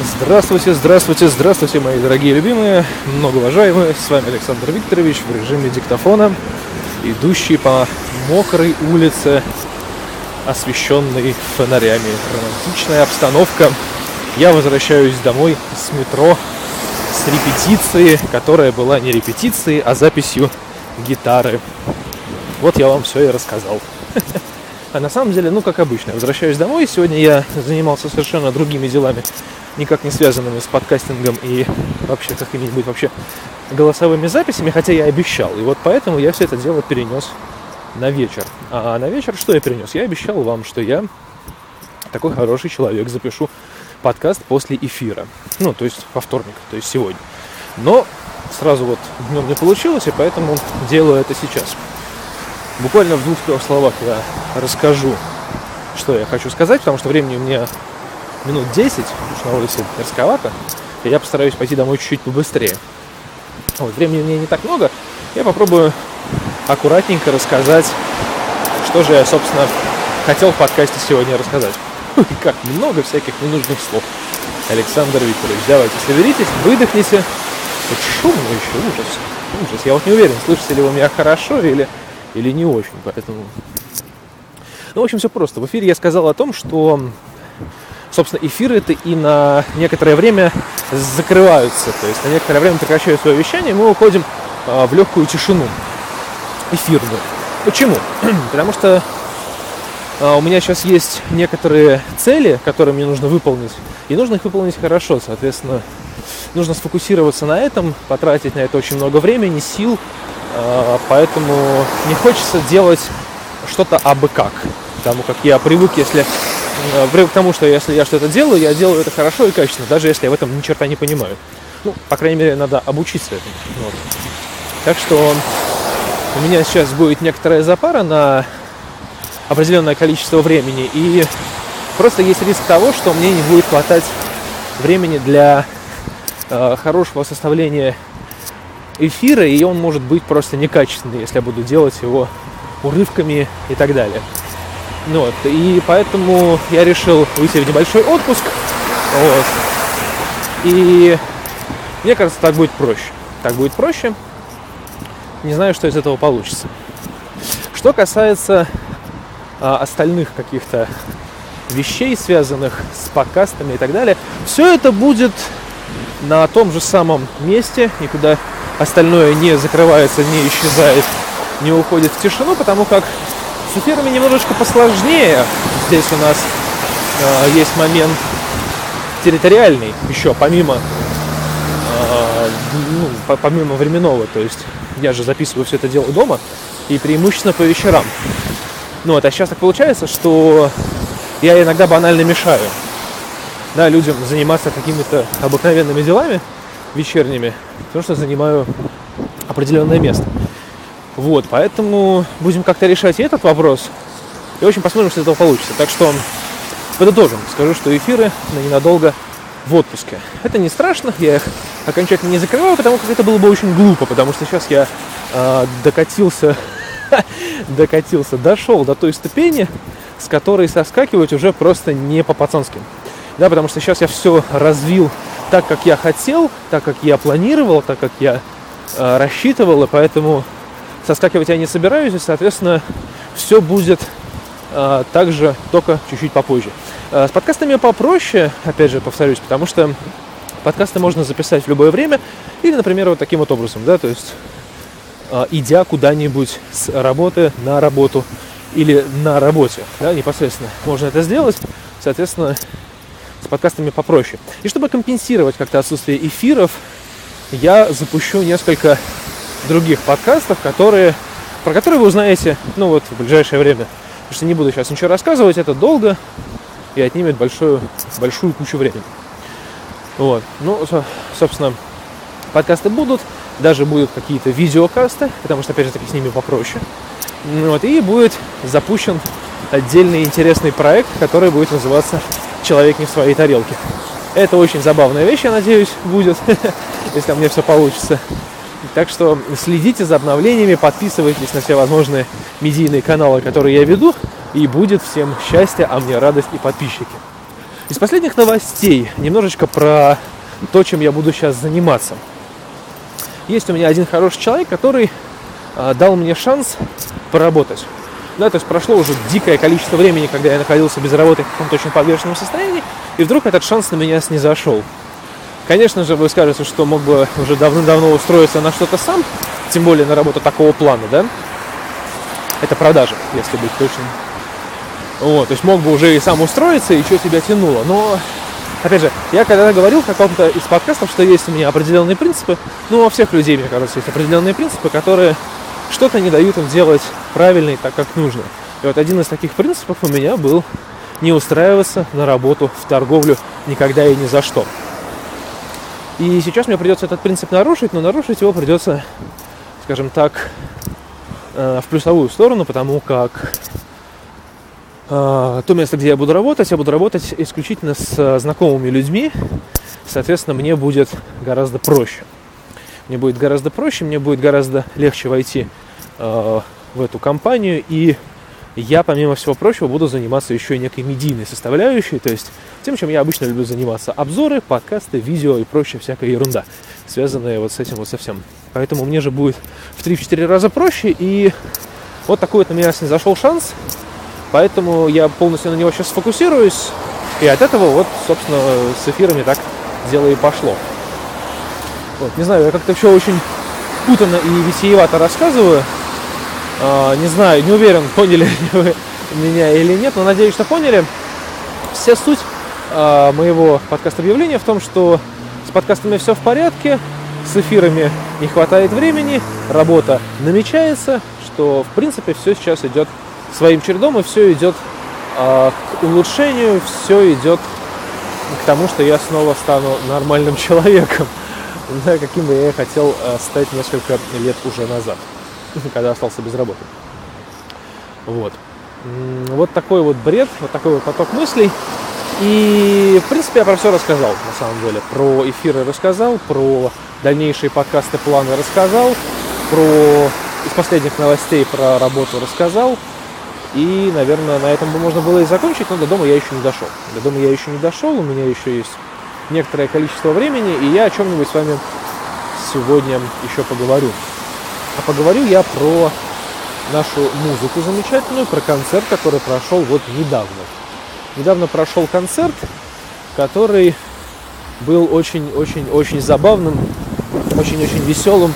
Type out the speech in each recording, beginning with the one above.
Здравствуйте, здравствуйте, здравствуйте, мои дорогие любимые, многоуважаемые. С вами Александр Викторович в режиме диктофона, идущий по мокрой улице, освещенной фонарями. Романтичная обстановка. Я возвращаюсь домой с метро, с репетиции, которая была не репетицией, а записью гитары. Вот я вам все и рассказал. А на самом деле, ну, как обычно, возвращаюсь домой. Сегодня я занимался совершенно другими делами, никак не связанными с подкастингом и вообще какими-нибудь вообще голосовыми записями, хотя я обещал. И вот поэтому я все это дело перенес на вечер. А на вечер что я перенес? Я обещал вам, что я такой хороший человек, запишу подкаст после эфира. Ну, то есть во вторник, то есть сегодня. Но сразу вот днем не получилось, и поэтому делаю это сейчас. Буквально в двух-трех словах я расскажу, что я хочу сказать, потому что времени у меня минут 10, уж на улице мерзковато, и я постараюсь пойти домой чуть-чуть побыстрее. Вот, времени меня не так много, я попробую аккуратненько рассказать, что же я, собственно, хотел в подкасте сегодня рассказать. Ой, как много всяких ненужных слов. Александр Викторович, давайте соберитесь, выдохните. Вот шумно еще, ужас. Ужас. Я вот не уверен, слышите ли вы меня хорошо или или не очень, поэтому... Ну, в общем, все просто. В эфире я сказал о том, что, собственно, эфиры это и на некоторое время закрываются, то есть на некоторое время прекращают свое вещание, и мы уходим а, в легкую тишину эфирную. Почему? Потому что а, у меня сейчас есть некоторые цели, которые мне нужно выполнить, и нужно их выполнить хорошо, соответственно, нужно сфокусироваться на этом, потратить на это очень много времени, сил, а, поэтому не хочется делать что-то абы как. Потому как я привык, если привык к тому, что если я что-то делаю, я делаю это хорошо и качественно, даже если я в этом ни черта не понимаю. Ну, по крайней мере, надо обучиться этому. Вот. Так что у меня сейчас будет некоторая запара на определенное количество времени, и просто есть риск того, что мне не будет хватать времени для э, хорошего составления эфира, и он может быть просто некачественный, если я буду делать его урывками и так далее. Ну вот, и поэтому я решил выйти в небольшой отпуск. Вот. И мне кажется, так будет проще. Так будет проще. Не знаю, что из этого получится. Что касается а, остальных каких-то вещей, связанных с подкастами и так далее, все это будет на том же самом месте, никуда остальное не закрывается, не исчезает, не уходит в тишину, потому как с эфирами немножечко посложнее. Здесь у нас э, есть момент территориальный еще, помимо, э, ну, помимо временного. То есть я же записываю все это дело дома и преимущественно по вечерам. Ну вот, а сейчас так получается, что я иногда банально мешаю да, людям заниматься какими-то обыкновенными делами вечерними, потому что занимаю определенное место. Вот, поэтому будем как-то решать и этот вопрос. И очень посмотрим, что из этого получится. Так что подытожим. Скажу, что эфиры на ненадолго в отпуске. Это не страшно, я их окончательно не закрываю, потому как это было бы очень глупо, потому что сейчас я э, докатился, докатился, дошел до той ступени, с которой соскакивать уже просто не по-пацански да, потому что сейчас я все развил так, как я хотел, так, как я планировал, так, как я э, рассчитывал, и поэтому соскакивать я не собираюсь, и, соответственно, все будет э, также, только чуть-чуть попозже. Э, с подкастами попроще, опять же, повторюсь, потому что подкасты можно записать в любое время, или, например, вот таким вот образом, да, то есть э, идя куда-нибудь с работы на работу или на работе, да, непосредственно можно это сделать, соответственно, с подкастами попроще. И чтобы компенсировать как-то отсутствие эфиров, я запущу несколько других подкастов, которые, про которые вы узнаете, ну вот, в ближайшее время. Потому что не буду сейчас ничего рассказывать, это долго и отнимет большую, большую кучу времени. Вот. Ну, собственно, подкасты будут, даже будут какие-то видеокасты, потому что, опять же таки, с ними попроще. Вот, и будет запущен отдельный интересный проект, который будет называться человек не в своей тарелке. Это очень забавная вещь, я надеюсь, будет, если у меня все получится. Так что следите за обновлениями, подписывайтесь на все возможные медийные каналы, которые я веду, и будет всем счастье, а мне радость и подписчики. Из последних новостей немножечко про то, чем я буду сейчас заниматься. Есть у меня один хороший человек, который э, дал мне шанс поработать. Да, то есть прошло уже дикое количество времени, когда я находился без работы в каком-то очень подвешенном состоянии, и вдруг этот шанс на меня снизошел. Конечно же, вы скажете, что мог бы уже давно-давно устроиться на что-то сам, тем более на работу такого плана, да? Это продажа, если быть точным. Вот, то есть мог бы уже и сам устроиться, и что тебя тянуло. Но, опять же, я когда говорил в каком-то из подкастов, что есть у меня определенные принципы, ну, у всех людей, мне кажется, есть определенные принципы, которые что-то не дают им делать правильно и так, как нужно. И вот один из таких принципов у меня был не устраиваться на работу в торговлю никогда и ни за что. И сейчас мне придется этот принцип нарушить, но нарушить его придется, скажем так, э, в плюсовую сторону, потому как э, то место, где я буду работать, я буду работать исключительно с знакомыми людьми. Соответственно, мне будет гораздо проще. Мне будет гораздо проще, мне будет гораздо легче войти э, в эту компанию и я, помимо всего прочего, буду заниматься еще и некой медийной составляющей, то есть тем, чем я обычно люблю заниматься. Обзоры, подкасты, видео и прочая всякая ерунда, связанная вот с этим вот совсем. Поэтому мне же будет в 3-4 раза проще, и вот такой вот на меня зашел шанс, поэтому я полностью на него сейчас сфокусируюсь, и от этого вот, собственно, с эфирами так дело и пошло. Вот, не знаю, я как-то все очень путанно и витиевато рассказываю, не знаю, не уверен, поняли вы меня или нет, но надеюсь, что поняли. Вся суть а, моего подкаст-объявления в том, что с подкастами все в порядке, с эфирами не хватает времени, работа намечается, что в принципе все сейчас идет своим чередом и все идет э, к улучшению, все идет к тому, что я снова стану нормальным человеком, да, каким бы я хотел стать несколько лет уже назад. когда остался без работы. Вот. Вот такой вот бред, вот такой вот поток мыслей. И, в принципе, я про все рассказал, на самом деле. Про эфиры рассказал, про дальнейшие подкасты, планы рассказал, про из последних новостей про работу рассказал. И, наверное, на этом бы можно было и закончить, но до дома я еще не дошел. До дома я еще не дошел, у меня еще есть некоторое количество времени, и я о чем-нибудь с вами сегодня еще поговорю. А поговорю я про нашу музыку замечательную, про концерт, который прошел вот недавно. Недавно прошел концерт, который был очень-очень-очень забавным, очень-очень веселым,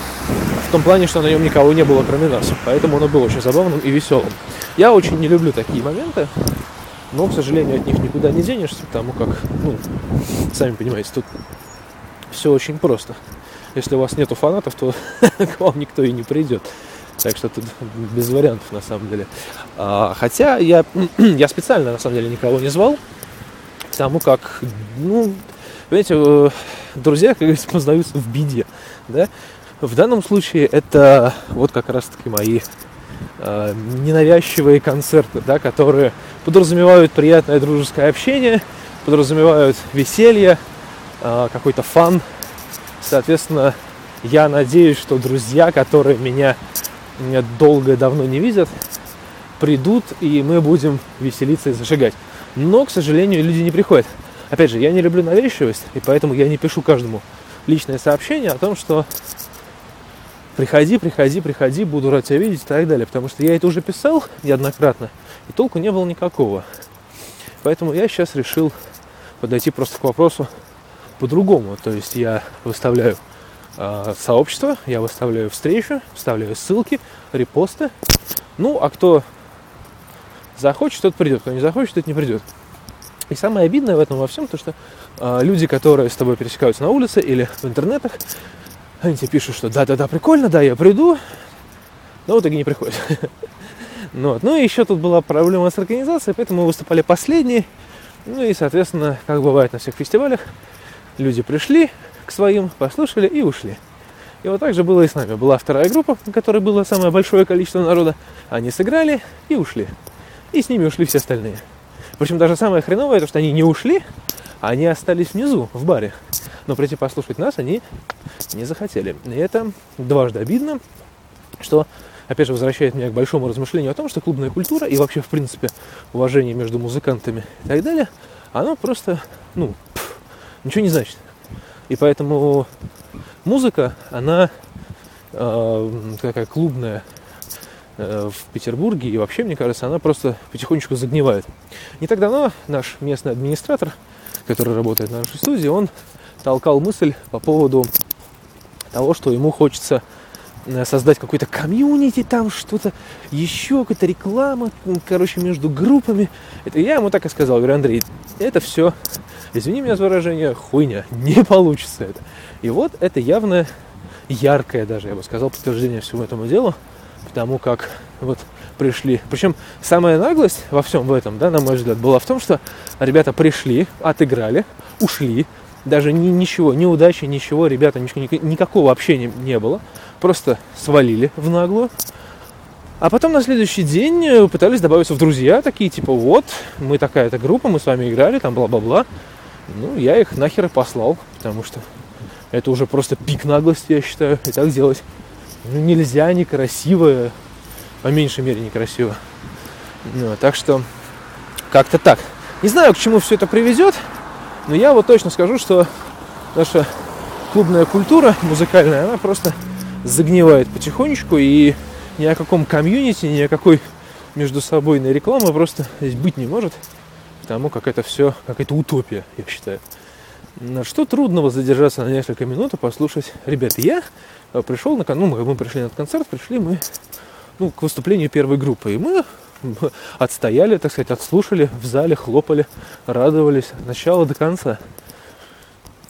в том плане, что на нем никого не было, кроме нас. Поэтому он был очень забавным и веселым. Я очень не люблю такие моменты, но, к сожалению, от них никуда не денешься, потому как, ну, сами понимаете, тут все очень просто. Если у вас нету фанатов, то к вам никто и не придет. Так что тут без вариантов на самом деле. А, хотя я, я специально на самом деле никого не звал, потому как, ну, понимаете, э, друзья, как говорится, познаются в беде. Да? В данном случае это вот как раз-таки мои э, ненавязчивые концерты, да, которые подразумевают приятное дружеское общение, подразумевают веселье, э, какой-то фан, Соответственно, я надеюсь, что друзья, которые меня, меня долго и давно не видят, придут, и мы будем веселиться и зажигать. Но, к сожалению, люди не приходят. Опять же, я не люблю навязчивость, и поэтому я не пишу каждому личное сообщение о том, что приходи, приходи, приходи, буду рад тебя видеть и так далее. Потому что я это уже писал неоднократно, и толку не было никакого. Поэтому я сейчас решил подойти просто к вопросу, по-другому. То есть я выставляю э, сообщество, я выставляю встречу, вставляю ссылки, репосты. Ну, а кто захочет, тот придет, кто не захочет, тот не придет. И самое обидное в этом во всем, то что э, люди, которые с тобой пересекаются на улице или в интернетах, они тебе пишут, что да-да-да, прикольно, да, я приду, но в итоге не приходят. ну, вот. ну и еще тут была проблема с организацией, поэтому мы выступали последние. Ну и, соответственно, как бывает на всех фестивалях, люди пришли к своим, послушали и ушли. И вот так же было и с нами. Была вторая группа, на которой было самое большое количество народа. Они сыграли и ушли. И с ними ушли все остальные. Причем даже самое хреновое, то, что они не ушли, а они остались внизу, в баре. Но прийти послушать нас они не захотели. И это дважды обидно, что, опять же, возвращает меня к большому размышлению о том, что клубная культура и вообще, в принципе, уважение между музыкантами и так далее – оно просто, ну, ничего не значит. И поэтому музыка, она э, такая клубная э, в Петербурге и вообще, мне кажется, она просто потихонечку загнивает. Не так давно наш местный администратор, который работает на нашей студии, он толкал мысль по поводу того, что ему хочется создать какой-то комьюнити, там что-то еще, какая-то реклама, короче, между группами. Это я ему так и сказал, говорю, Андрей, это все, извини меня за выражение, хуйня, не получится это. И вот это явно яркое даже, я бы сказал, подтверждение всему этому делу, потому как вот пришли. Причем самая наглость во всем в этом, да, на мой взгляд, была в том, что ребята пришли, отыграли, ушли, даже ни, ничего, ни удачи, ничего, ребята, ничего, никакого общения не было. Просто свалили в наглую. А потом на следующий день э, пытались добавиться в друзья, такие типа, вот, мы такая-то группа, мы с вами играли, там бла-бла-бла. Ну, я их нахер и послал, потому что это уже просто пик наглости, я считаю, и так делать. Ну, нельзя, некрасиво, по меньшей мере некрасиво. Ну, так что, как-то так. Не знаю, к чему все это приведет, но я вот точно скажу, что наша клубная культура музыкальная, она просто загнивает потихонечку, и ни о каком комьюнити, ни о какой между собойной рекламы просто здесь быть не может, потому как это все какая-то утопия, я считаю. На что трудного задержаться на несколько минут и послушать. Ребята, я пришел на ну, мы, пришли на концерт, пришли мы ну, к выступлению первой группы. И мы отстояли, так сказать, отслушали в зале, хлопали, радовались от начала до конца.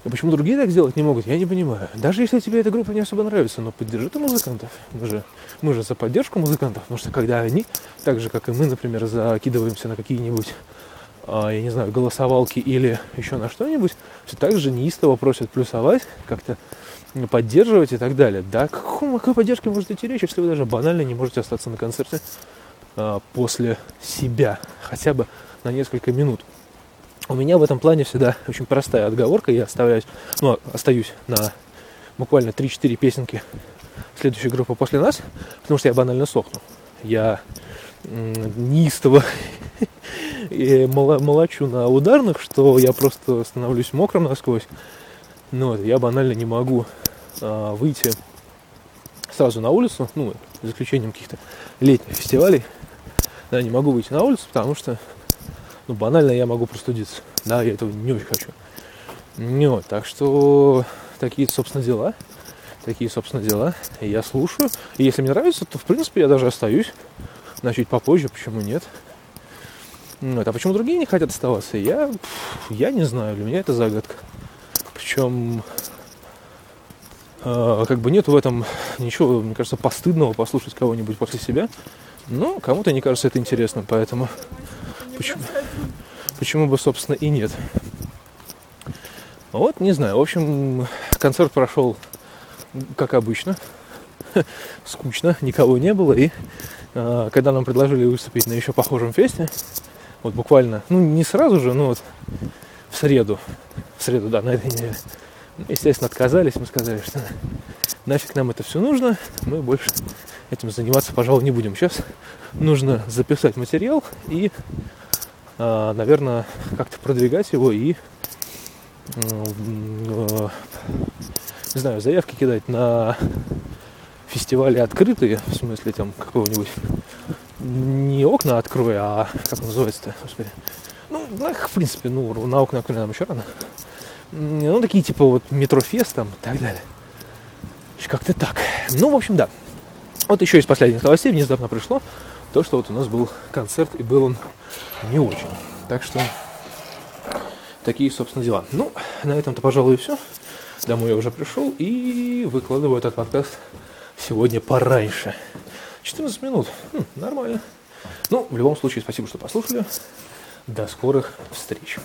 И почему другие так сделать не могут, я не понимаю. Даже если тебе эта группа не особо нравится, но поддержи ты музыкантов. Мы же, мы же за поддержку музыкантов, потому что когда они, так же как и мы, например, закидываемся на какие-нибудь, а, я не знаю, голосовалки или еще на что-нибудь, все так же неистово просят плюсовать, как-то поддерживать и так далее. Да, о какой поддержке может идти речь, если вы даже банально не можете остаться на концерте а, после себя, хотя бы на несколько минут. У меня в этом плане всегда очень простая отговорка. Я оставляюсь, ну, остаюсь на буквально 3-4 песенки следующей группы после нас, потому что я банально сохну. Я неистово и молочу на ударных, что я просто становлюсь мокрым насквозь. Но ну, я банально не могу а, выйти сразу на улицу, ну, за исключением каких-то летних фестивалей, да, не могу выйти на улицу, потому что, ну, банально я могу простудиться. Да, я этого не очень хочу. Ну, вот, так что такие, собственно, дела. Такие, собственно, дела. Я слушаю. И если мне нравится, то, в принципе, я даже остаюсь. На чуть попозже, почему нет. Вот. А почему другие не хотят оставаться, я, я не знаю, для меня это загадка. Причем э, как бы нет в этом ничего, мне кажется, постыдного послушать кого-нибудь после себя. Но кому-то не кажется это интересным, поэтому почему, почему бы, собственно, и нет. Вот, не знаю. В общем, концерт прошел как обычно. Скучно, никого не было. И э, когда нам предложили выступить на еще похожем фесте, вот буквально, ну не сразу же, но вот в среду, в среду, да, на этой неделе, естественно, отказались. Мы сказали, что нафиг нам это все нужно, мы больше этим заниматься, пожалуй, не будем. Сейчас нужно записать материал и, а, наверное, как-то продвигать его и, не знаю, заявки кидать на фестивали открытые, в смысле там какого-нибудь не окна открой, а как называется-то, господи. Ну, в принципе, ну, на окна открой нам еще рано. Ну, такие типа вот метрофест там и так далее. Как-то так. Ну, в общем, да. Вот еще из последних новостей внезапно пришло то, что вот у нас был концерт, и был он не очень. Так что такие, собственно, дела. Ну, на этом-то, пожалуй, и все. Домой я уже пришел и выкладываю этот подкаст сегодня пораньше. 14 минут. Хм, нормально. Ну, в любом случае, спасибо, что послушали. До скорых встреч.